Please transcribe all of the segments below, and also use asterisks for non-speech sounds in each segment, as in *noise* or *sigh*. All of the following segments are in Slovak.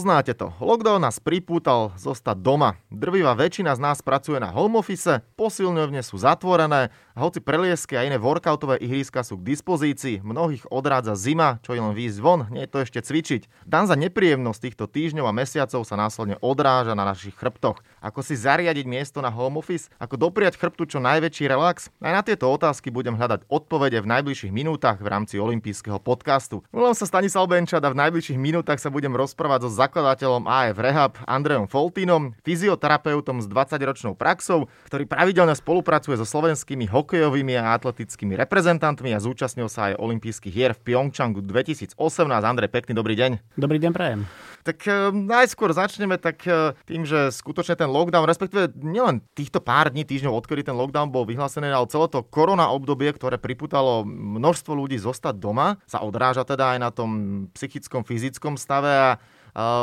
Poznáte to. Lockdown nás pripútal zostať doma. Drvivá väčšina z nás pracuje na home office, posilňovne sú zatvorené a hoci preliesky a iné workoutové ihriska sú k dispozícii, mnohých odrádza zima, čo je len výjsť von, nie je to ešte cvičiť. Dan za nepríjemnosť týchto týždňov a mesiacov sa následne odráža na našich chrbtoch. Ako si zariadiť miesto na home office, ako dopriať chrbtu čo najväčší relax? Aj na tieto otázky budem hľadať odpovede v najbližších minútach v rámci olympijského podcastu. Volám sa Stanislav Benčat a v najbližších minútach sa budem rozprávať so zakladateľom AF Rehab Andrejom Foltínom, fyzioterapeutom s 20-ročnou praxou, ktorý pravidelne spolupracuje so slovenskými hokejovými a atletickými reprezentantmi a zúčastnil sa aj olympijských hier v Pyeongchangu 2018. Andrej, pekný dobrý deň. Dobrý deň, prajem. Tak e, najskôr začneme tak e, tým, že skutočne ten lockdown, respektíve nielen týchto pár dní, týždňov, odkedy ten lockdown bol vyhlásený, ale celé to korona obdobie, ktoré priputalo množstvo ľudí zostať doma, sa odráža teda aj na tom psychickom, fyzickom stave a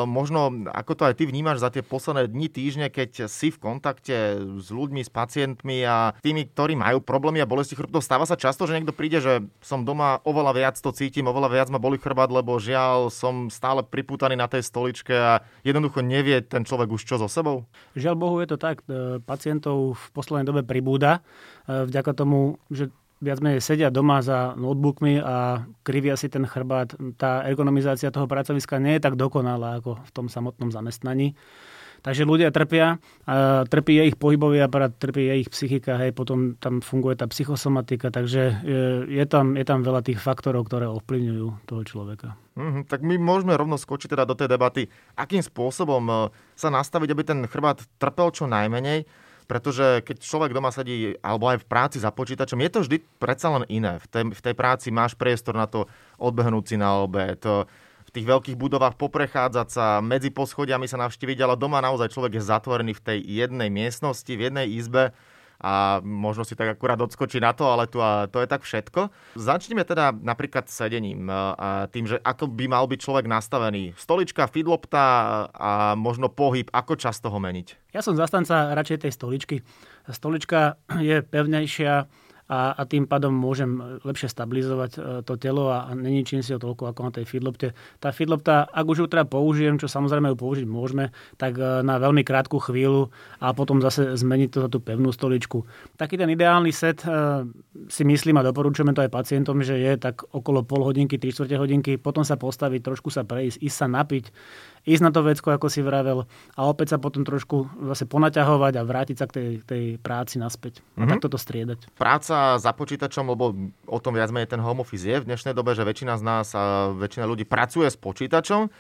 Možno, ako to aj ty vnímaš za tie posledné dni, týždne, keď si v kontakte s ľuďmi, s pacientmi a tými, ktorí majú problémy a bolesti chrbtov, stáva sa často, že niekto príde, že som doma, oveľa viac to cítim, oveľa viac ma boli chrbát, lebo žiaľ som stále priputaný na tej stoličke a jednoducho nevie ten človek už čo so sebou? Žiaľ Bohu je to tak, e, pacientov v poslednej dobe pribúda e, vďaka tomu, že viac menej sedia doma za notebookmi a krivia si ten chrbát. Tá ergonomizácia toho pracoviska nie je tak dokonalá ako v tom samotnom zamestnaní. Takže ľudia trpia, a trpí ich pohybový aparát, trpí ich psychika, hej, potom tam funguje tá psychosomatika, takže je, je, tam, je tam veľa tých faktorov, ktoré ovplyvňujú toho človeka. Mm-hmm, tak my môžeme rovno skočiť teda do tej debaty, akým spôsobom e, sa nastaviť, aby ten chrbát trpel čo najmenej pretože keď človek doma sedí alebo aj v práci za počítačom, je to vždy predsa len iné. V tej, v tej práci máš priestor na to odbehnúť si na obed, v tých veľkých budovách poprechádzať sa, medzi poschodiami sa navštíviť, ale doma naozaj človek je zatvorený v tej jednej miestnosti, v jednej izbe a možno si tak akurát odskočí na to, ale a to je tak všetko. Začneme teda napríklad sedením a tým, že ako by mal byť človek nastavený. Stolička, fidlopta a možno pohyb, ako často ho meniť? Ja som zastanca radšej tej stoličky. Stolička je pevnejšia, a, a tým pádom môžem lepšie stabilizovať e, to telo a, a neničím si ho toľko ako na tej feedlopte. Tá feedlopta, ak už ju teda použijem, čo samozrejme ju použiť môžeme, tak e, na veľmi krátku chvíľu a potom zase zmeniť to za tú pevnú stoličku. Taký ten ideálny set e, si myslím a doporučujeme to aj pacientom, že je tak okolo pol hodinky, 3 čtvrte hodinky, potom sa postaviť, trošku sa prejsť, ísť sa napiť, ísť na to vecko, ako si vravel, a opäť sa potom trošku zase ponaťahovať a vrátiť sa k tej, tej práci naspäť. A mm-hmm. takto to striedať. Práca za počítačom, lebo o tom viac menej ten home office je v dnešnej dobe, že väčšina z nás a väčšina ľudí pracuje s počítačom.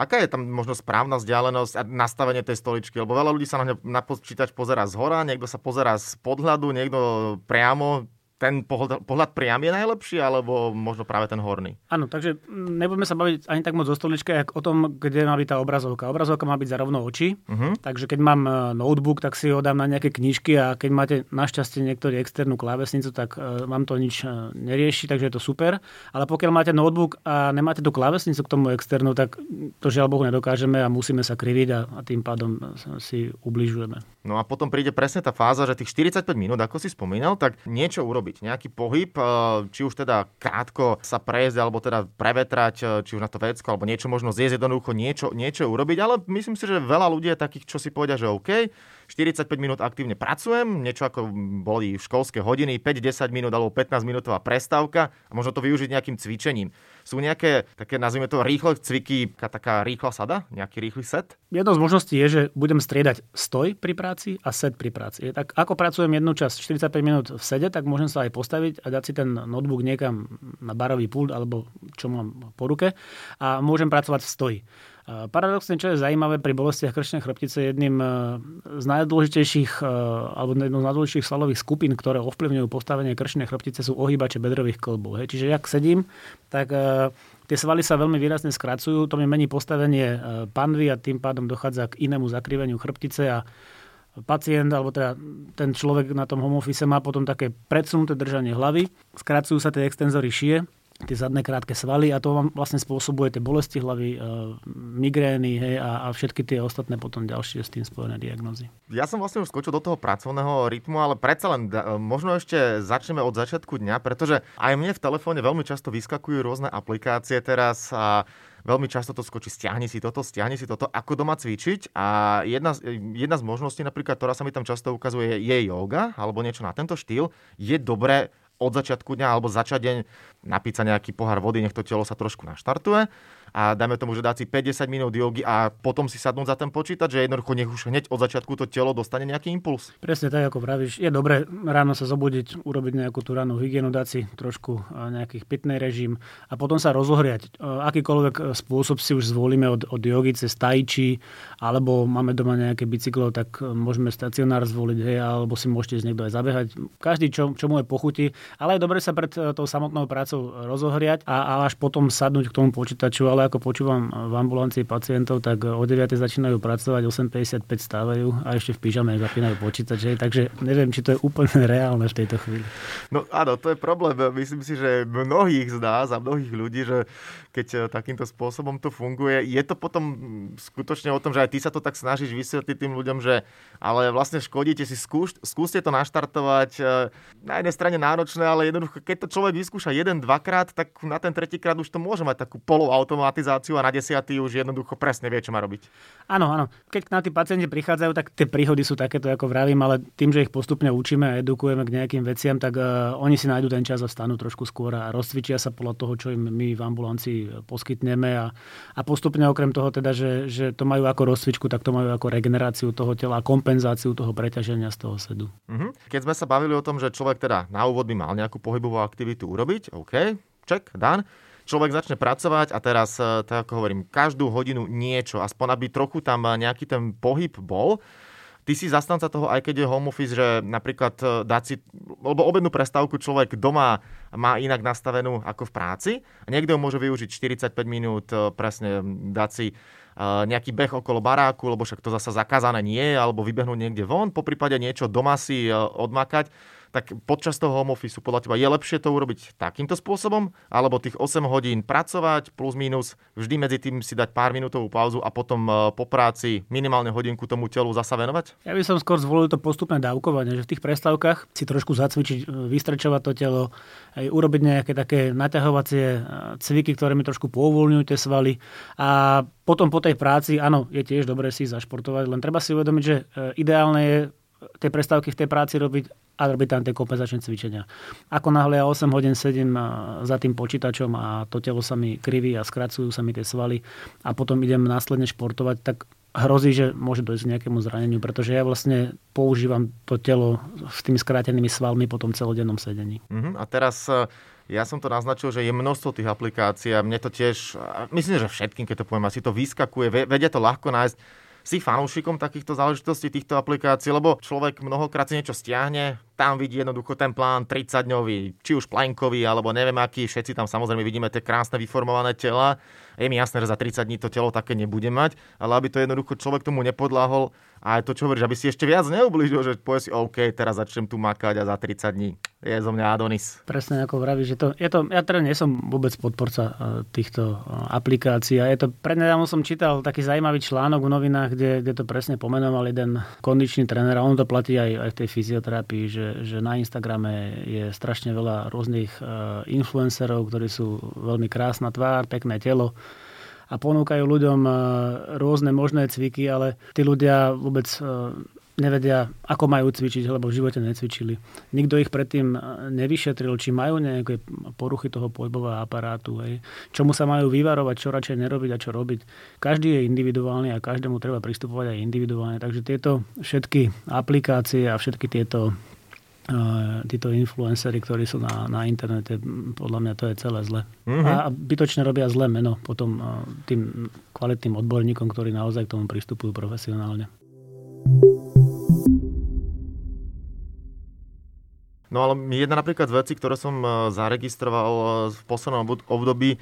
Aká je tam možno správna vzdialenosť a nastavenie tej stoličky? Lebo veľa ľudí sa na, na počítač pozera z hora, niekto sa pozera z podhľadu, niekto priamo ten pohľad, pohľad priam je najlepší, alebo možno práve ten horný? Áno, takže nebudeme sa baviť ani tak moc o stoličke, ako o tom, kde má byť tá obrazovka. Obrazovka má byť za rovno oči, uh-huh. takže keď mám e, notebook, tak si ho dám na nejaké knižky a keď máte našťastie niektorý externú klávesnicu, tak uh, vám to nič uh, nerieši, takže je to super. Ale pokiaľ máte notebook a nemáte tú klávesnicu k tomu externú, tak to žiaľ Bohu nedokážeme a musíme sa kriviť a, a tým pádom si ubližujeme. No a potom príde presne tá fáza, že tých 45 minút, ako si spomínal, tak niečo urobiť urobiť nejaký pohyb, eh, či už teda krátko sa prejsť, alebo teda prevetrať, eh, či už na to vecko, alebo niečo možno zjesť jednoducho, niečo, niečo urobiť, ale myslím si, že veľa ľudí je takých, čo si povedia, že OK, 45 minút aktívne pracujem, niečo ako boli školské hodiny, 5-10 minút alebo 15 minútová prestávka a možno to využiť nejakým cvičením. Sú nejaké také, nazvime to, rýchle cviky, taká rýchla sada, nejaký rýchly set? Jednou z možností je, že budem striedať stoj pri práci a set pri práci. Tak ako pracujem jednu časť 45 minút v sede, tak môžem sa aj postaviť a dať si ten notebook niekam na barový pult alebo čo mám po ruke a môžem pracovať v stoji. Paradoxne, čo je zaujímavé pri bolestiach krčnej chrbtice, jedným e, z najdôležitejších, e, alebo jednou z najdôležitejších svalových skupín, ktoré ovplyvňujú postavenie krčnej chrbtice, sú ohýbače bedrových klbov. Čiže ak sedím, tak tie svaly sa veľmi výrazne skracujú, to mi mení postavenie panvy a tým pádom dochádza k inému zakriveniu chrbtice a pacient, alebo teda ten človek na tom home office má potom také predsunuté držanie hlavy, skracujú sa tie extenzory šie, tie zadné krátke svaly a to vám vlastne spôsobuje tie bolesti hlavy, migrény hej, a, a všetky tie ostatné potom ďalšie s tým spojené diagnózy. Ja som vlastne už skočil do toho pracovného rytmu, ale predsa len možno ešte začneme od začiatku dňa, pretože aj mne v telefóne veľmi často vyskakujú rôzne aplikácie teraz a veľmi často to skočí, stiahni si toto, stiahni si toto, ako doma cvičiť. A jedna, jedna z možností napríklad, ktorá sa mi tam často ukazuje, je yoga alebo niečo na tento štýl. Je dobré od začiatku dňa alebo začať deň napiť sa nejaký pohár vody, nech to telo sa trošku naštartuje a dajme tomu, že dať si 50 minút jogy a potom si sadnúť za ten počítač, že jednoducho nech už hneď od začiatku to telo dostane nejaký impuls. Presne tak, ako pravíš. Je dobré ráno sa zobudiť, urobiť nejakú tú rannú hygienu, dať si trošku nejakých pitný režim a potom sa rozohriať. Akýkoľvek spôsob si už zvolíme od, od jogy cez tajči, alebo máme doma nejaké bicyklo, tak môžeme stacionár zvoliť, hej, alebo si môžete z niekto aj zabehať. Každý, čo, čo mu je pochutí, ale je dobre sa pred tou samotnou prácou rozohriať a, a až potom sadnúť k tomu počítaču, ale ako počúvam v ambulancii pacientov, tak o 9. začínajú pracovať, 8.55 stávajú a ešte v pyžame zapínajú počítač. Takže neviem, či to je úplne *laughs* reálne v tejto chvíli. No áno, to je problém. Myslím si, že mnohých z nás a mnohých ľudí, že keď e, takýmto spôsobom to funguje, je to potom skutočne o tom, že aj ty sa to tak snažíš vysvetliť tým ľuďom, že ale vlastne škodíte si, skúš, skúste to naštartovať. E, na jednej strane náročné, ale jednoducho, keď to človek vyskúša jeden, dvakrát, tak na ten tretíkrát už to môže mať takú poloautomatizáciu automatizáciu a na desiatý už jednoducho presne vie, čo má robiť. Áno, áno. Keď na tí pacienti prichádzajú, tak tie príhody sú takéto, ako vravím, ale tým, že ich postupne učíme a edukujeme k nejakým veciam, tak uh, oni si nájdú ten čas a vstanú trošku skôr a rozcvičia sa podľa toho, čo im my v ambulancii poskytneme a, a postupne okrem toho teda, že, že to majú ako rozcvičku, tak to majú ako regeneráciu toho tela a kompenzáciu toho preťaženia z toho sedu. Uh-huh. Keď sme sa bavili o tom, že človek teda na úvod by mal nejakú pohybovú aktivitu urobiť, OK, check, dan človek začne pracovať a teraz, e, tak ako hovorím, každú hodinu niečo, aspoň aby trochu tam nejaký ten pohyb bol. Ty si zastanca toho, aj keď je home office, že napríklad e, dať si, lebo obednú prestávku človek doma má inak nastavenú ako v práci a niekto môže využiť 45 minút, e, presne dať si nejaký beh okolo baráku, lebo však to zasa zakázané nie je, alebo vybehnúť niekde von, po prípade niečo doma si odmakať tak počas toho home office podľa teba je lepšie to urobiť takýmto spôsobom, alebo tých 8 hodín pracovať plus minus, vždy medzi tým si dať pár minútovú pauzu a potom e, po práci minimálne hodinku tomu telu zasa venovať? Ja by som skôr zvolil to postupné dávkovanie, že v tých prestávkach si trošku zacvičiť, e, vystrečovať to telo, aj urobiť nejaké také naťahovacie e, cviky, ktoré mi trošku pouvoľňujú tie svaly a potom po tej práci, áno, je tiež dobré si zašportovať, len treba si uvedomiť, že ideálne je tie prestávky v tej práci robiť a robiť tam tie kompenzačné cvičenia. Ako náhle ja 8 hodín sedím za tým počítačom a to telo sa mi kriví a skracujú sa mi tie svaly a potom idem následne športovať, tak hrozí, že môže dojsť k nejakému zraneniu, pretože ja vlastne používam to telo s tými skrátenými svalmi po tom celodennom sedení. Uh-huh. A teraz e, ja som to naznačil, že je množstvo tých aplikácií a mne to tiež, myslím, že všetkým, keď to poviem, asi to vyskakuje, vedia to ľahko nájsť si fanúšikom takýchto záležitostí, týchto aplikácií, lebo človek mnohokrát si niečo stiahne, tam vidí jednoducho ten plán 30-dňový, či už plankový, alebo neviem aký, všetci tam samozrejme vidíme tie krásne vyformované tela. Je mi jasné, že za 30 dní to telo také nebude mať, ale aby to jednoducho človek tomu nepodláhol, a aj to, čo hovoríš, aby si ešte viac neublížil, že povie si, OK, teraz začnem tu makať a za 30 dní je zo mňa Adonis. Presne ako vravíš, že to, je to, ja teda nie som vôbec podporca e, týchto e, aplikácií a je to, prednedávno som čítal taký zaujímavý článok v novinách, kde, kde to presne pomenoval jeden kondičný tréner a on to platí aj, aj v tej fyzioterapii, že, že na Instagrame je strašne veľa rôznych e, influencerov, ktorí sú veľmi krásna tvár, pekné telo, a ponúkajú ľuďom e, rôzne možné cviky, ale tí ľudia vôbec e, nevedia, ako majú cvičiť, lebo v živote necvičili. Nikto ich predtým e, nevyšetril, či majú nejaké poruchy toho pohybového aparátu, hej. čomu sa majú vyvarovať, čo radšej nerobiť a čo robiť. Každý je individuálny a každému treba pristupovať aj individuálne. Takže tieto všetky aplikácie a všetky tieto títo influencery, ktorí sú na, na internete, podľa mňa to je celé zle. Mm-hmm. A bytočne robia zlé meno potom tým kvalitným odborníkom, ktorí naozaj k tomu pristupujú profesionálne. No ale jedna napríklad z vecí, ktoré som zaregistroval v poslednom období,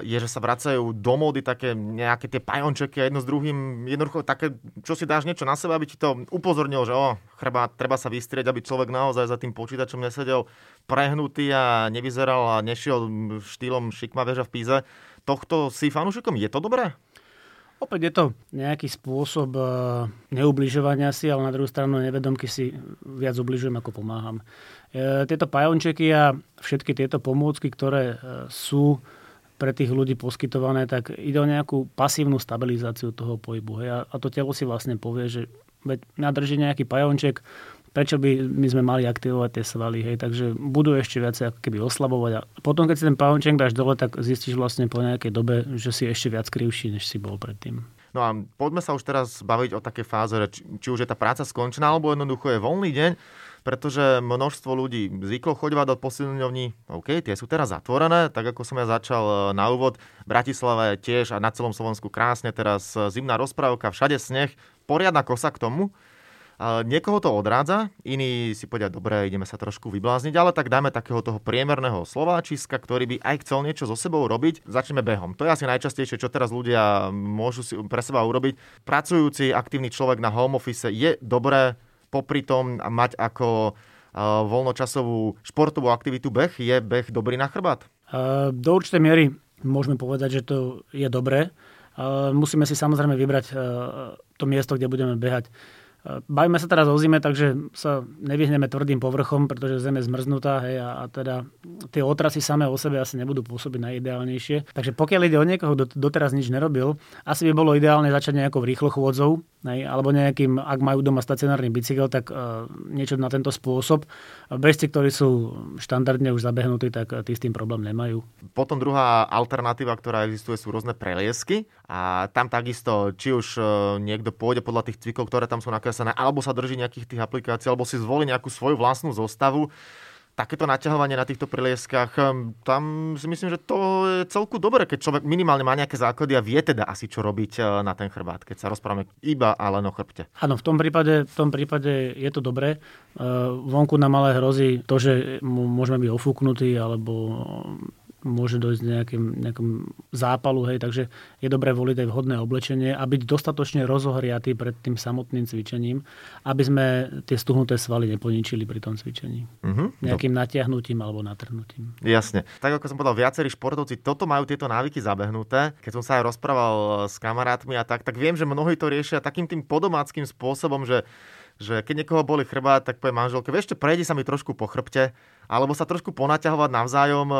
je, že sa vracajú do módy také nejaké tie pajončeky a jedno s druhým, jednoducho také, čo si dáš niečo na seba, aby ti to upozornilo, že o, treba, treba sa vystrieť, aby človek naozaj za tým počítačom nesedel prehnutý a nevyzeral a nešiel štýlom šikma veža v Píze. Tohto si fanúšikom je to dobré? Opäť je to nejaký spôsob e, neubližovania si, ale na druhú stranu nevedomky si viac ubližujem, ako pomáham. E, tieto pajončeky a všetky tieto pomôcky, ktoré e, sú pre tých ľudí poskytované, tak ide o nejakú pasívnu stabilizáciu toho pohybu. A to telo si vlastne povie, že veď nadrží nejaký pajonček, prečo by my sme mali aktivovať tie svaly, hej, takže budú ešte viacej ako keby oslabovať. A potom, keď si ten pajonček dáš dole, tak zistíš vlastne po nejakej dobe, že si ešte viac krivší, než si bol predtým. No a poďme sa už teraz baviť o také fáze, či už je tá práca skončená, alebo jednoducho je voľný deň pretože množstvo ľudí zvyklo chodovať do posilňovní, OK, tie sú teraz zatvorené, tak ako som ja začal e, na úvod, v Bratislave tiež a na celom Slovensku krásne teraz e, zimná rozprávka, všade sneh, poriadna kosa k tomu, Niekoho to odrádza, iní si povedia, dobre, ideme sa trošku vyblázniť, ale tak dáme takého toho priemerného Slováčiska, ktorý by aj chcel niečo so sebou robiť. Začneme behom. To je asi najčastejšie, čo teraz ľudia môžu si pre seba urobiť. Pracujúci, aktívny človek na home office je dobré popri tom mať ako voľnočasovú športovú aktivitu beh? Je beh dobrý na chrbát? Do určitej miery môžeme povedať, že to je dobré. Musíme si samozrejme vybrať to miesto, kde budeme behať. Bavíme sa teraz o zime, takže sa nevyhneme tvrdým povrchom, pretože zem je zmrznutá hej, a, a teda tie otrasy samé o sebe asi nebudú pôsobiť najideálnejšie. Takže pokiaľ ide o niekoho, kto doteraz nič nerobil, asi by bolo ideálne začať nejakou rýchlochôdzou, hej, alebo nejakým, ak majú doma stacionárny bicykel, tak uh, niečo na tento spôsob. Bežci, ktorí sú štandardne už zabehnutí, tak uh, tí s tým problém nemajú. Potom druhá alternatíva, ktorá existuje, sú rôzne preliesky a tam takisto, či už uh, niekto pôjde podľa tých cvikov, ktoré tam sú nakreslené, alebo sa drží nejakých tých aplikácií, alebo si zvolí nejakú svoju vlastnú zostavu, takéto naťahovanie na týchto prilieskách, hm, tam si myslím, že to je celku dobré, keď človek minimálne má nejaké základy a vie teda asi, čo robiť eh, na ten chrbát, keď sa rozprávame iba a len o chrbte. Áno, v tom prípade, v tom prípade je to dobré. Vonku nám ale hrozí to, že môžeme byť ofúknutí alebo môže dojsť nejakým, nejakým zápalu, hej, takže je dobré voliť aj vhodné oblečenie a byť dostatočne rozohriatý pred tým samotným cvičením, aby sme tie stuhnuté svaly neponičili pri tom cvičení. Uh-huh. Nejakým no. natiahnutím alebo natrhnutím. Jasne. Tak ako som povedal, viacerí športovci toto majú tieto návyky zabehnuté. Keď som sa aj rozprával s kamarátmi a tak, tak viem, že mnohí to riešia takým tým podomáckým spôsobom, že že keď niekoho boli chrbát, tak povie manželke, vieš čo, prejdi sa mi trošku po chrbte, alebo sa trošku ponaťahovať navzájom. E,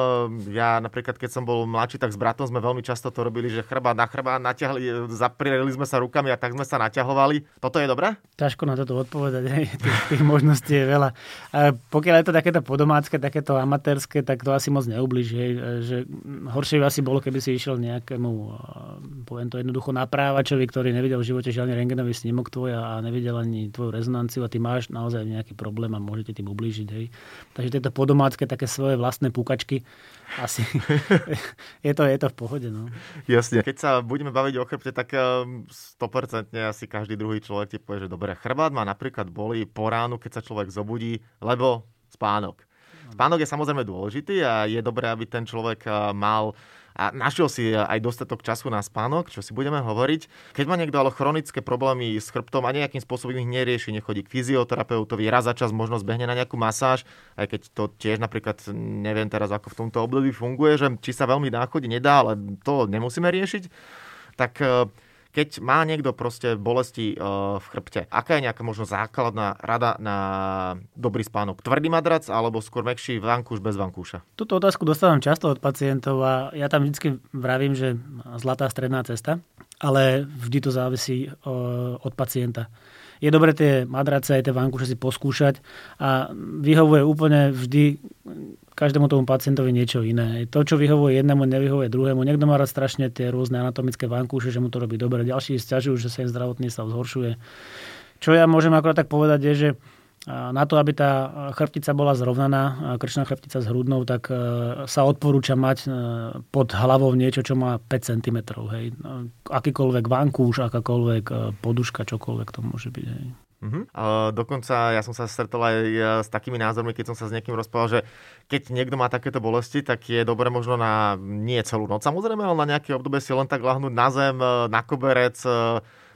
ja napríklad, keď som bol mladší, tak s bratom sme veľmi často to robili, že chrbát na chrbát natiahli, e, zaprireli sme sa rukami a tak sme sa naťahovali. Toto je dobré? Ťažko na toto odpovedať. *laughs* Tých, tých možností je veľa. A pokiaľ je to takéto podomácké, takéto amatérske, tak to asi moc neublíži. Hej. E, že horšie by asi bolo, keby si išiel nejakému, poviem to jednoducho, naprávačovi, ktorý nevidel v živote žiadny rengenový snímok tvoj a nevidel ani tvoju rezonanciu a ty máš naozaj nejaký problém a môžete tým ublížiť. Hej. Takže tieto podomácké také svoje vlastné púkačky. Asi *laughs* je, to, je to v pohode. No. Jasne. Keď sa budeme baviť o chrbte, tak 100% ehm, asi každý druhý človek ti povie, že dobre, chrbát ma napríklad boli po ránu, keď sa človek zobudí, lebo spánok. Spánok je samozrejme dôležitý a je dobré, aby ten človek ehm, mal a našiel si aj dostatok času na spánok, čo si budeme hovoriť. Keď má niekto ale chronické problémy s chrbtom a nejakým spôsobom ich nerieši, nechodí k fyzioterapeutovi, raz za čas možno zbehne na nejakú masáž, aj keď to tiež napríklad neviem teraz, ako v tomto období funguje, že či sa veľmi dá chodiť, nedá, ale to nemusíme riešiť, tak keď má niekto proste bolesti v chrbte, aká je nejaká možno základná rada na dobrý spánok? Tvrdý madrac alebo skôr mekší vankúš bez vankúša? Túto otázku dostávam často od pacientov a ja tam vždy vravím, že zlatá stredná cesta, ale vždy to závisí od pacienta je dobre tie madrace aj tie vankúše si poskúšať a vyhovuje úplne vždy každému tomu pacientovi niečo iné. To, čo vyhovuje jednému, nevyhovuje druhému. Niekto má rád strašne tie rôzne anatomické vankúše, že mu to robí dobre. Ďalší stiažujú, že sa im zdravotný stav zhoršuje. Čo ja môžem akorát tak povedať je, že na to, aby tá chrbtica bola zrovnaná, krčná chrbtica s hrudnou, tak e, sa odporúča mať e, pod hlavou niečo, čo má 5 cm. Hej. Akýkoľvek vankúš, akákoľvek e, poduška, čokoľvek to môže byť. Hej. Uh-huh. Uh, dokonca ja som sa stretol aj s takými názormi, keď som sa s niekým rozprával, že keď niekto má takéto bolesti, tak je dobre možno na nie celú noc samozrejme, ale na nejaké obdobie si len tak lahnúť na zem, na koberec,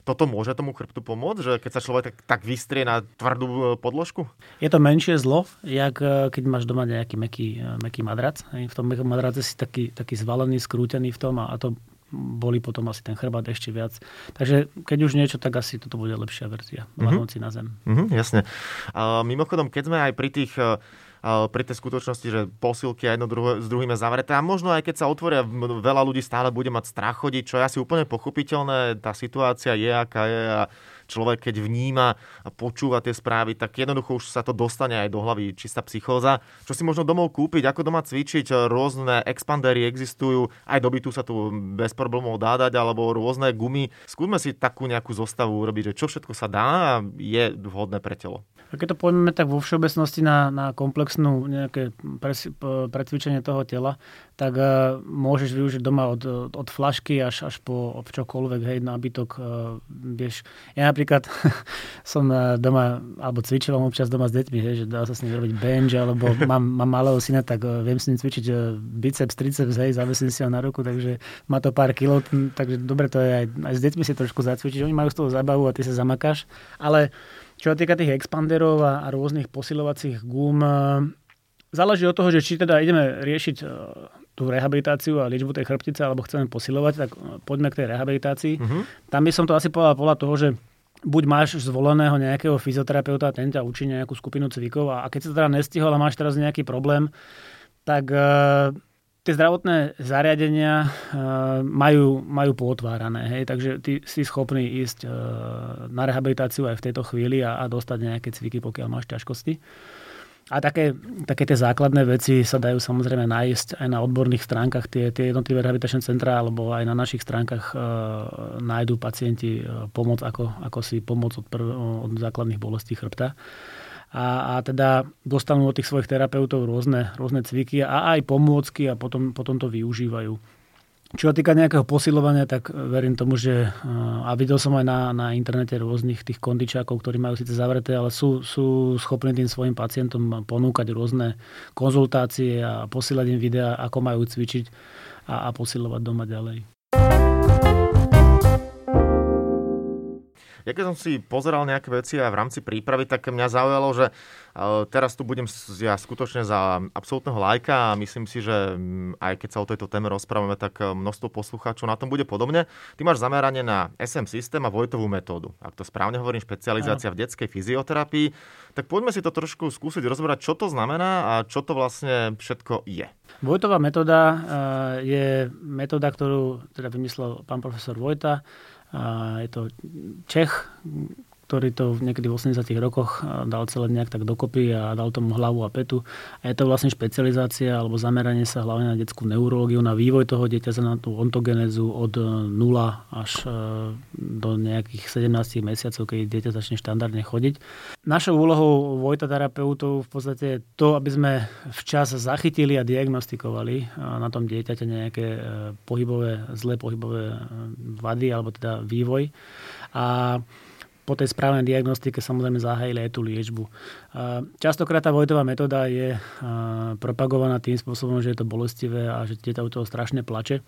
toto môže tomu chrbtu pomôcť, že keď sa človek tak, tak vystrie na tvrdú e, podložku? Je to menšie zlo, jak e, keď máš doma nejaký meký, e, meký madrac. V tom mekom madrace si taký, taký zvalený, skrútený v tom a, a to boli potom asi ten chrbát ešte viac. Takže keď už niečo, tak asi toto bude lepšia verzia. Mm-hmm. si na zem. Mm-hmm, jasne. A mimochodom, keď sme aj pri tých pri tej skutočnosti, že posilky jedno druho, s druhým je zavreté. A možno aj keď sa otvoria, veľa ľudí stále bude mať strach chodiť, čo je asi úplne pochopiteľné. Tá situácia je, aká je a človek, keď vníma a počúva tie správy, tak jednoducho už sa to dostane aj do hlavy, čistá psychóza. Čo si možno domov kúpiť, ako doma cvičiť, rôzne expandery existujú, aj do bytu sa tu bez problémov dá dať, alebo rôzne gumy. Skúsme si takú nejakú zostavu urobiť, že čo všetko sa dá a je vhodné pre telo. Keď to pojmeme tak vo všeobecnosti na, na komplexnú nejaké precvičenie toho tela, tak uh, môžeš využiť doma od, od flašky až, až po čokoľvek, hej, nábytok. Uh, vieš. Ja napríklad *laughs* som uh, doma, alebo cvičil občas doma s deťmi, hej, že dá sa s nimi robiť bench, alebo *laughs* mám, mám malého syna, tak uh, viem s ním cvičiť uh, biceps, triceps, hej, zavesím si ho na ruku, takže má to pár kilov, takže dobre to je aj, aj s deťmi si trošku zacvičiť. Oni majú z toho zábavu a ty sa zamakáš. Ale čo sa týka tých expanderov a, a rôznych posilovacích gum, záleží od toho, že či teda ideme riešiť tú rehabilitáciu a liečbu tej chrbtice alebo chceme posilovať, tak e, poďme k tej rehabilitácii. Uh-huh. Tam by som to asi povedal podľa toho, že buď máš zvoleného nejakého fyzioterapeuta, ten ťa učí nejakú skupinu cvikov a, a keď sa teda nestihol a máš teraz nejaký problém, tak uh, tie zdravotné zariadenia uh, majú, majú pootvárané. Hej? Takže ty si schopný ísť uh, na rehabilitáciu aj v tejto chvíli a, a dostať nejaké cviky, pokiaľ máš ťažkosti. A také, také tie základné veci sa dajú samozrejme nájsť aj na odborných stránkach. Tie, tie jednotlivé rehabilitačné centrá alebo aj na našich stránkach e, nájdú pacienti e, pomoc, ako, ako si pomôcť od, prv, od základných bolestí chrbta. A, a teda dostanú od tých svojich terapeutov rôzne, rôzne cviky a aj pomôcky a potom, potom to využívajú. Čo sa týka nejakého posilovania, tak verím tomu, že a videl som aj na, na internete rôznych tých kondičákov, ktorí majú síce zavreté, ale sú, sú schopní tým svojim pacientom ponúkať rôzne konzultácie a posielať im videá, ako majú cvičiť a, a posilovať doma ďalej. Ja keď som si pozeral nejaké veci aj v rámci prípravy, tak mňa zaujalo, že e, teraz tu budem ja skutočne za absolútneho lajka a myslím si, že mm, aj keď sa o tejto téme rozprávame, tak e, množstvo poslucháčov na tom bude podobne. Ty máš zameranie na SM systém a Vojtovú metódu. Ak to správne hovorím, špecializácia v detskej fyzioterapii. Tak poďme si to trošku skúsiť rozbrať, čo to znamená a čo to vlastne všetko je. Vojtová metóda e, je metóda, ktorú teda vymyslel pán profesor Vojta je to Čech, ktorý to niekedy v 80 rokoch dal celé nejak tak dokopy a dal tomu hlavu a petu. A je to vlastne špecializácia alebo zameranie sa hlavne na detskú neurológiu, na vývoj toho dieťaťa, na tú ontogenézu od 0 až e, do nejakých 17 mesiacov, keď dieťa začne štandardne chodiť. Našou úlohou Vojta terapeutov v podstate je to, aby sme včas zachytili a diagnostikovali na tom dieťaťa nejaké pohybové, zlé pohybové vady alebo teda vývoj. A po tej správnej diagnostike samozrejme zahájili aj tú liečbu. Častokrát tá Vojtová metóda je propagovaná tým spôsobom, že je to bolestivé a že dieťa u toho strašne plače.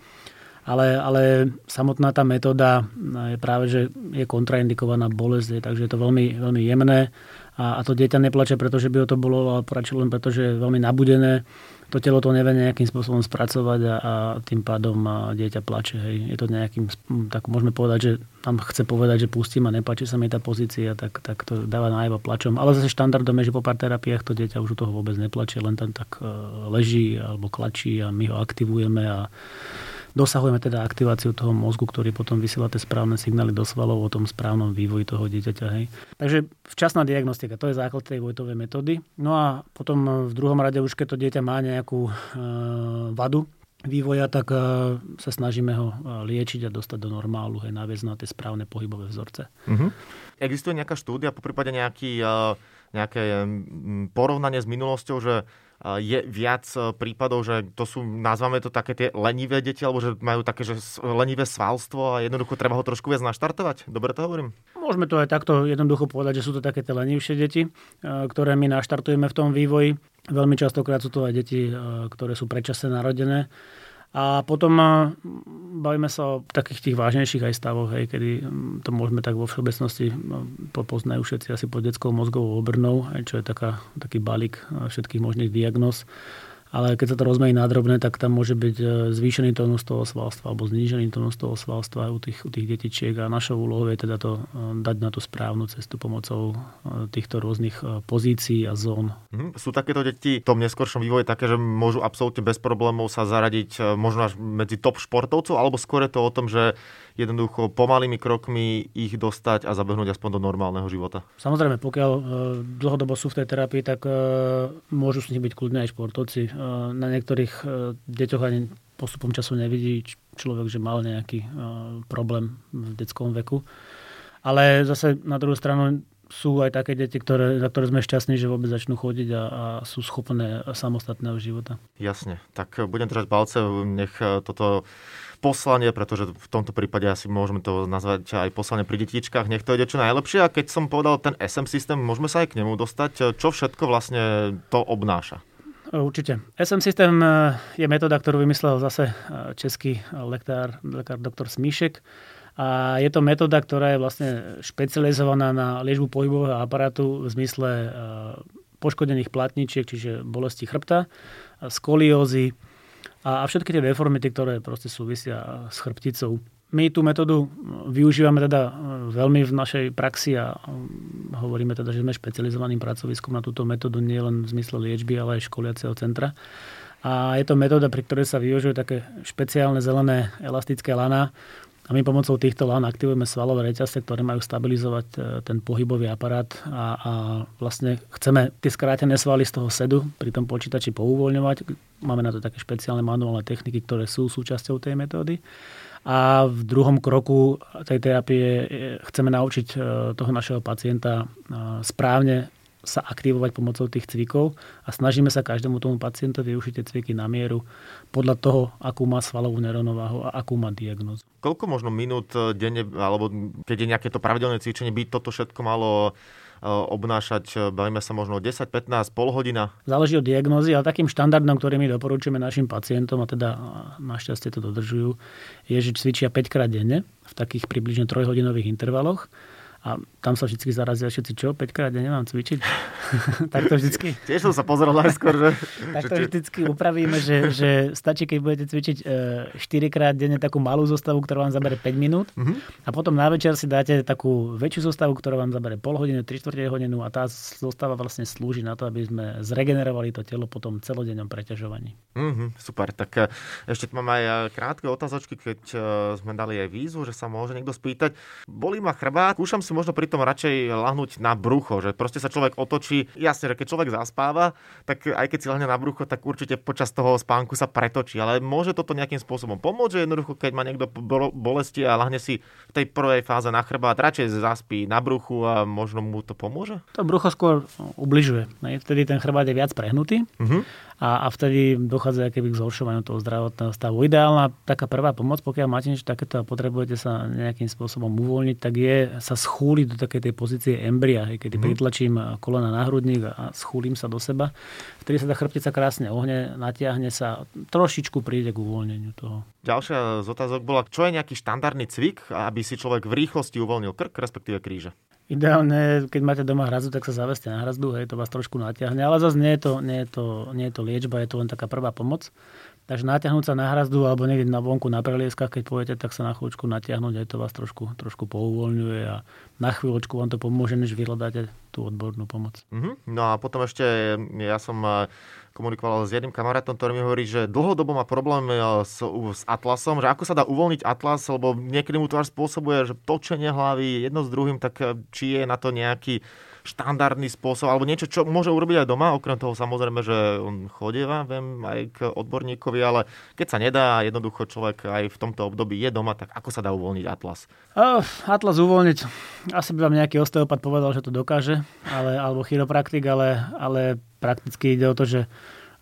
Ale, ale samotná tá metóda je práve, že je kontraindikovaná bolesť, takže je to veľmi, veľmi jemné a, a to dieťa neplače, pretože by ho to bolo, ale prače len preto, že je veľmi nabudené to telo to nevie nejakým spôsobom spracovať a, a tým pádom dieťa plače. Hej. Je to nejakým, tak môžeme povedať, že tam chce povedať, že pustím a nepáči sa mi tá pozícia, tak, tak to dáva najavo plačom. Ale zase štandardom je, že po pár terapiách to dieťa už u toho vôbec neplače, len tam tak e, leží alebo klačí a my ho aktivujeme a Dosahujeme teda aktiváciu toho mozgu, ktorý potom vysiela tie správne signály do svalov o tom správnom vývoji toho dieťaťa. Hej. Takže včasná diagnostika, to je základ tej Vojtovej metódy. No a potom v druhom rade už keď to dieťa má nejakú e, vadu, vývoja, tak e, sa snažíme ho e, liečiť a dostať do normálu, hej, naviesť na tie správne pohybové vzorce. Uh-huh. Existuje nejaká štúdia, po prípade nejaký uh nejaké porovnanie s minulosťou, že je viac prípadov, že to sú, nazvame to také tie lenivé deti, alebo že majú také, že lenivé svalstvo a jednoducho treba ho trošku viac naštartovať? Dobre to hovorím? Môžeme to aj takto jednoducho povedať, že sú to také tie lenivšie deti, ktoré my naštartujeme v tom vývoji. Veľmi častokrát sú to aj deti, ktoré sú predčasne narodené a potom bavíme sa o takých tých vážnejších aj stavoch, hej, kedy to môžeme tak vo všeobecnosti no, poznajú všetci asi pod detskou mozgovou obrnou, čo je taká, taký balík všetkých možných diagnóz ale keď sa to rozmejí na tak tam môže byť e, zvýšený tónus toho svalstva alebo znížený tónus toho svalstva u tých, u tých detičiek a našou úlohou je teda to e, dať na tú správnu cestu pomocou e, týchto rôznych pozícií a zón. Mm, sú takéto deti v tom neskoršom vývoji také, že môžu absolútne bez problémov sa zaradiť možno až medzi top športovcov, alebo skôr je to o tom, že jednoducho pomalými krokmi ich dostať a zabehnúť aspoň do normálneho života. Samozrejme, pokiaľ e, dlhodobo sú v tej terapii, tak e, môžu s nich byť kľudne aj športovci. E, na niektorých deťoch ani postupom času nevidí človek, že mal nejaký problém v detskom veku. Ale zase na druhú stranu sú aj také deti, ktoré, na ktoré sme šťastní, že vôbec začnú chodiť a, a sú schopné samostatného života. Jasne, tak budem držať palce, nech toto poslanie, pretože v tomto prípade asi môžeme to nazvať aj poslanie pri detičkách, nech to ide čo najlepšie. A keď som povedal ten SM systém, môžeme sa aj k nemu dostať. Čo všetko vlastne to obnáša? Určite. SM systém eh, je metóda, ktorú vymyslel zase eh, český lekár, lekár doktor Smíšek. A je to metóda, ktorá je vlastne špecializovaná na liečbu pohybového aparátu v zmysle eh, poškodených platničiek, čiže bolesti chrbta, skoliózy, a, a všetky tie deformity, ktoré proste súvisia s chrbticou. My tú metódu využívame teda e, veľmi v našej praxi a e, hovoríme teda, že sme špecializovaným pracoviskom na túto metódu nielen v zmysle liečby, ale aj školiaceho centra. A je to metóda, pri ktorej sa využijú také špeciálne zelené elastické lana, a my pomocou týchto lán aktivujeme svalové reťazce, ktoré majú stabilizovať e, ten pohybový aparát a, a vlastne chceme tie skrátené svaly z toho sedu pri tom počítači pouvoľňovať. Máme na to také špeciálne manuálne techniky, ktoré sú súčasťou tej metódy. A v druhom kroku tej terapie e, chceme naučiť e, toho našeho pacienta správne sa aktivovať pomocou tých cvikov a snažíme sa každému tomu pacientovi využiť tie cviky na mieru podľa toho, akú má svalovú neuronováhu a akú má diagnózu. Koľko možno minút eh, denne, alebo keď je nejaké to pravidelné cvičenie, by toto všetko malo eh, obnášať, eh, bavíme sa možno 10, 15, pol hodina? Záleží od diagnózy, ale takým štandardom, ktorý my doporučujeme našim pacientom, a teda našťastie to dodržujú, je, že cvičia 5 krát denne v takých približne 3 hodinových intervaloch a tam sa vždy zarazia všetci, čo, 5 krát ja nemám cvičiť. *laughs* tak to vždycky... Tiež som sa pozeral najskôr, že... *laughs* tak to vždycky upravíme, že, že stačí, keď budete cvičiť 4 e, krát denne takú malú zostavu, ktorá vám zabere 5 minút uh-huh. a potom na večer si dáte takú väčšiu zostavu, ktorá vám zabere pol hodiny, 3 čtvrte hodinu a tá zostava vlastne slúži na to, aby sme zregenerovali to telo po tom celodennom preťažovaní. Uh-huh, super, tak e, ešte mám aj e, krátke otázočky, keď sme dali aj výzvu, že sa môže niekto spýtať. Bolí ma chrbát, skúšam si možno pritom radšej lahnúť na brucho, že proste sa človek otočí. Jasne, že keď človek zaspáva, tak aj keď si lahne na brucho, tak určite počas toho spánku sa pretočí. Ale môže toto nejakým spôsobom pomôcť, že jednoducho, keď má niekto bolesti a lahne si v tej prvej fáze na chrbát, radšej zaspí na bruchu a možno mu to pomôže? To brucho skôr ubližuje. Vtedy ten chrbát je viac prehnutý. Uh-huh a, a vtedy dochádza keby k zhoršovaniu toho zdravotného stavu. Ideálna taká prvá pomoc, pokiaľ máte niečo takéto a potrebujete sa nejakým spôsobom uvoľniť, tak je sa schúliť do takej tej pozície embria, kedy mm. pritlačím kolena na hrudník a schúlim sa do seba. Vtedy sa tá chrbtica krásne ohne, natiahne sa, trošičku príde k uvoľneniu toho. Ďalšia z otázok bola, čo je nejaký štandardný cvik, aby si človek v rýchlosti uvoľnil krk, respektíve kríže? Ideálne, keď máte doma hrazdu, tak sa zaveste na hrazdu, hej, to vás trošku natiahne, ale zase nie nie, nie je to liečba, je to len taká prvá pomoc. Takže natiahnuť sa na hrazdu alebo niekde na vonku na prelieskach, keď pôjdete, tak sa na chvíľočku natiahnuť, aj to vás trošku, trošku pouvoľňuje a na chvíľočku vám to pomôže, než vyhľadáte tú odbornú pomoc. Mm-hmm. No a potom ešte, ja som eh, komunikoval s jedným kamarátom, ktorý mi hovorí, že dlhodobo má problém eh, s, s atlasom, že ako sa dá uvoľniť atlas, lebo niekedy mu až spôsobuje, že točenie hlavy jedno s druhým, tak eh, či je na to nejaký štandardný spôsob, alebo niečo, čo môže urobiť aj doma, okrem toho samozrejme, že on chodieva, viem, aj k odborníkovi, ale keď sa nedá, jednoducho človek aj v tomto období je doma, tak ako sa dá uvoľniť Atlas? Uh, Atlas uvoľniť, asi by vám nejaký osteopat povedal, že to dokáže, ale, alebo chiropraktik, ale, ale prakticky ide o to, že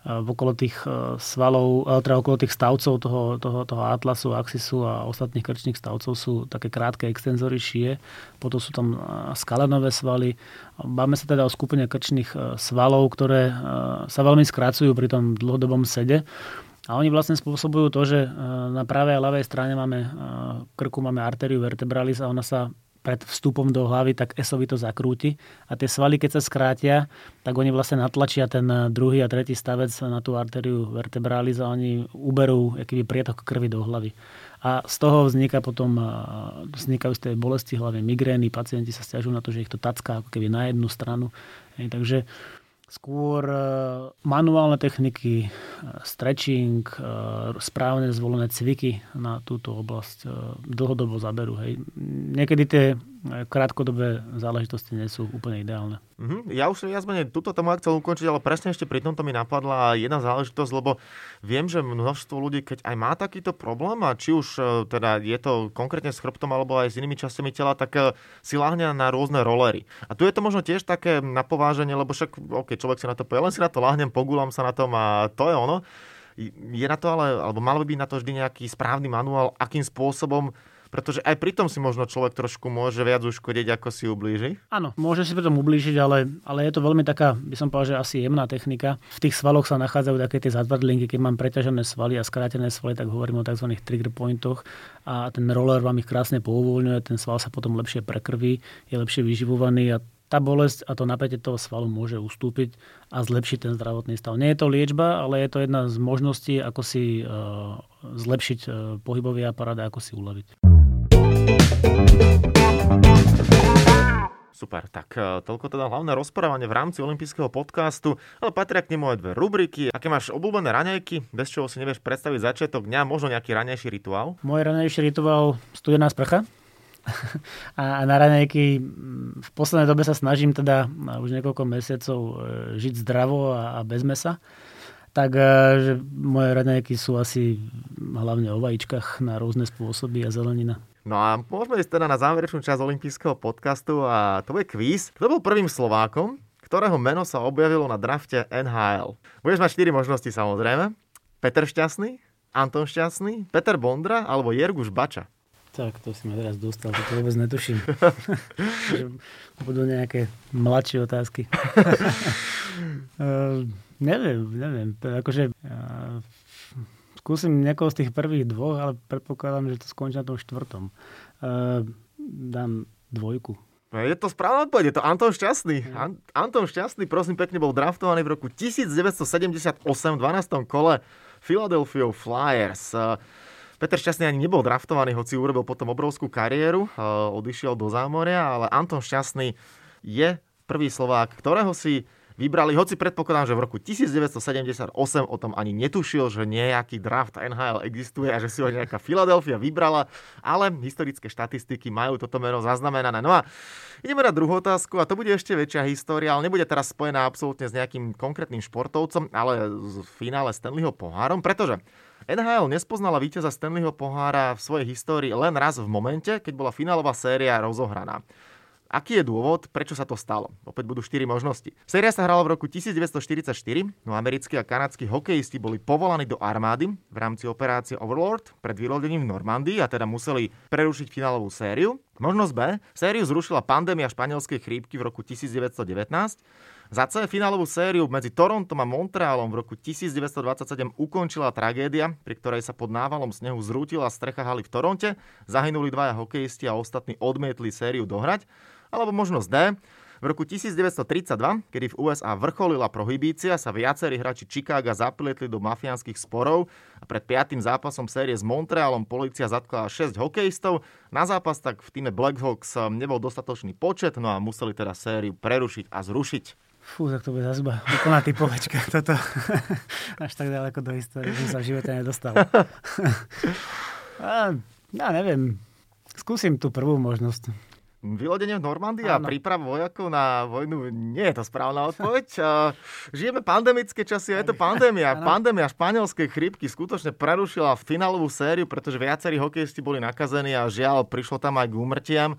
okolo tých e, svalov, e, teda okolo tých stavcov toho, toho, toho atlasu, axisu a ostatných krčných stavcov sú také krátke extenzory šie, potom sú tam e, skalenové svaly. Máme sa teda o skupine krčných svalov, ktoré sa veľmi skracujú pri tom dlhodobom sede. A oni vlastne spôsobujú to, že na pravej a ľavej strane máme krku, máme arteriu vertebralis a ona sa pred vstupom do hlavy, tak esovi to zakrúti. A tie svaly, keď sa skrátia, tak oni vlastne natlačia ten druhý a tretí stavec na tú arteriu vertebralis a oni uberú akýby prietok krvi do hlavy. A z toho vzniká potom, vznikajú z tej bolesti hlavy migrény, pacienti sa stiažujú na to, že ich to tacká ako keby na jednu stranu. Takže skôr e, manuálne techniky, e, stretching, e, správne zvolené cviky na túto oblasť dlhodobo zaberú. Hej. Niekedy tie krátkodobé záležitosti nie sú úplne ideálne. Mm-hmm. Ja už viac menej túto tému chcel ukončiť, ale presne ešte pri tomto mi napadla jedna záležitosť, lebo viem, že množstvo ľudí, keď aj má takýto problém, a či už teda je to konkrétne s chrbtom alebo aj s inými častiami tela, tak si láhne na rôzne rolery. A tu je to možno tiež také napováženie, lebo však, OK, človek si na to povie, len si na to láhnem, pogulám sa na tom a to je ono. Je na to ale, alebo mal by byť na to vždy nejaký správny manuál, akým spôsobom pretože aj pri tom si možno človek trošku môže viac uškodiť, ako si ublíži. Áno, môže si pri tom ublížiť, ale, ale je to veľmi taká, by som povedal, že asi jemná technika. V tých svaloch sa nachádzajú také tie zatvrdlinky, keď mám preťažené svaly a skrátené svaly, tak hovorím o tzv. trigger pointoch a ten roller vám ich krásne pouvoľňuje, ten sval sa potom lepšie prekrví, je lepšie vyživovaný a tá bolesť a to napätie toho svalu môže ustúpiť a zlepšiť ten zdravotný stav. Nie je to liečba, ale je to jedna z možností, ako si uh, zlepšiť uh, pohybový aparát a ako si uľaviť. Super, tak uh, toľko teda hlavné rozprávanie v rámci olympijského podcastu, ale patria k nemu aj dve rubriky. Aké máš obľúbené raňajky, bez čoho si nevieš predstaviť začiatok dňa, možno nejaký raňajší rituál? Môj raňajší rituál studená sprcha *laughs* a na raňajky v poslednej dobe sa snažím teda už niekoľko mesiacov e, žiť zdravo a, bez mesa. Tak e, moje raňajky sú asi hlavne o vajíčkach na rôzne spôsoby a zelenina. No a môžeme ísť teda na záverečnú časť olympijského podcastu a to je kvíz. Kto bol prvým Slovákom, ktorého meno sa objavilo na drafte NHL? Budeš mať 4 možnosti samozrejme. Peter Šťastný, Anton Šťastný, Peter Bondra alebo Jerguš Bača. Tak, to si ma teraz dostal, to vôbec netuším. *laughs* Budú nejaké mladšie otázky. uh, *laughs* neviem, neviem. Akože, uh, skúsim niekoho z tých prvých dvoch, ale predpokladám, že to skončí na tom štvrtom. Uh, dám dvojku. No, je to správna odpoveď, je to Anton Šťastný. An- Anton Šťastný, prosím pekne, bol draftovaný v roku 1978 v 12. kole Philadelphia Flyers. Uh, Peter Šťastný ani nebol draftovaný, hoci urobil potom obrovskú kariéru, eh, odišiel do zámoria, ale Anton Šťastný je prvý Slovák, ktorého si vybrali, hoci predpokladám, že v roku 1978 o tom ani netušil, že nejaký draft NHL existuje a že si ho nejaká Filadelfia vybrala, ale historické štatistiky majú toto meno zaznamenané. No a ideme na druhú otázku a to bude ešte väčšia história, ale nebude teraz spojená absolútne s nejakým konkrétnym športovcom, ale z finále Stanleyho pohárom, pretože NHL nespoznala víťaza Stanleyho pohára v svojej histórii len raz v momente, keď bola finálová séria rozohraná. Aký je dôvod, prečo sa to stalo? Opäť budú 4 možnosti. Séria sa hrala v roku 1944, no americkí a kanadskí hokejisti boli povolaní do armády v rámci operácie Overlord pred vylodením v Normandii a teda museli prerušiť finálovú sériu. Možnosť B. Sériu zrušila pandémia španielskej chrípky v roku 1919 za C finálovú sériu medzi Torontom a Montrealom v roku 1927 ukončila tragédia, pri ktorej sa pod návalom snehu zrútila strecha haly v Toronte, zahynuli dvaja hokejisti a ostatní odmietli sériu dohrať. Alebo možnosť D. V roku 1932, kedy v USA vrcholila prohibícia, sa viacerí hráči Chicaga zaplietli do mafiánskych sporov a pred piatým zápasom série s Montrealom policia zatkla 6 hokejistov. Na zápas tak v týme Blackhawks nebol dostatočný počet, no a museli teda sériu prerušiť a zrušiť. Fú, tak to bude zase úplná typovačka. *laughs* Toto až tak ďaleko do histórie som sa v živote nedostal. *laughs* a, ja neviem. Skúsim tú prvú možnosť. Vylodenie v Normandii a príprav vojakov na vojnu nie je to správna odpoveď. *laughs* Žijeme pandemické časy a je to pandémia. *laughs* Pandémia španielskej chrypky skutočne prerušila finálovú sériu, pretože viacerí hokejisti boli nakazení a žiaľ, prišlo tam aj k úmrtiam.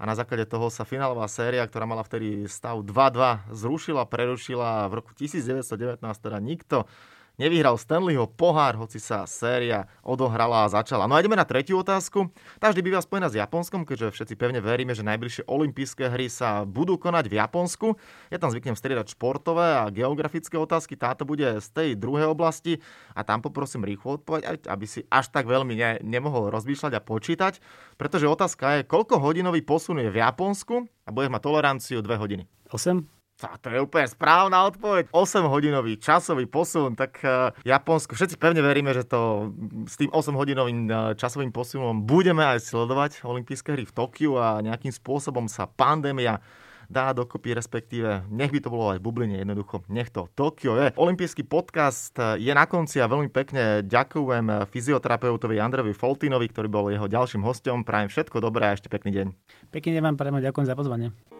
A na základe toho sa finálová séria, ktorá mala vtedy stav 2-2, zrušila, prerušila. V roku 1919, teda nikto nevyhral Stanleyho pohár, hoci sa séria odohrala a začala. No a ideme na tretiu otázku. Tá vždy býva spojená s Japonskom, keďže všetci pevne veríme, že najbližšie olympijské hry sa budú konať v Japonsku. Ja tam zvyknem striedať športové a geografické otázky. Táto bude z tej druhej oblasti a tam poprosím rýchlo odpoveď, aby si až tak veľmi ne, nemohol rozmýšľať a počítať, pretože otázka je, koľko hodinový posun je v Japonsku a budeš mať toleranciu 2 hodiny. 8? A to je úplne správna odpoveď. 8-hodinový časový posun, tak uh, Japonsko, všetci pevne veríme, že to s tým 8-hodinovým uh, časovým posunom budeme aj sledovať olympijské hry v Tokiu a nejakým spôsobom sa pandémia dá dokopy, respektíve nech by to bolo aj v Bubline, jednoducho nech to Tokio je. Olympijský podcast e, je na konci a veľmi pekne ďakujem fyzioterapeutovi Andrevi Foltinovi, ktorý bol jeho ďalším hostom. Prajem všetko dobré a ešte pekný deň. Pekný deň vám prajem ďakujem za pozvanie.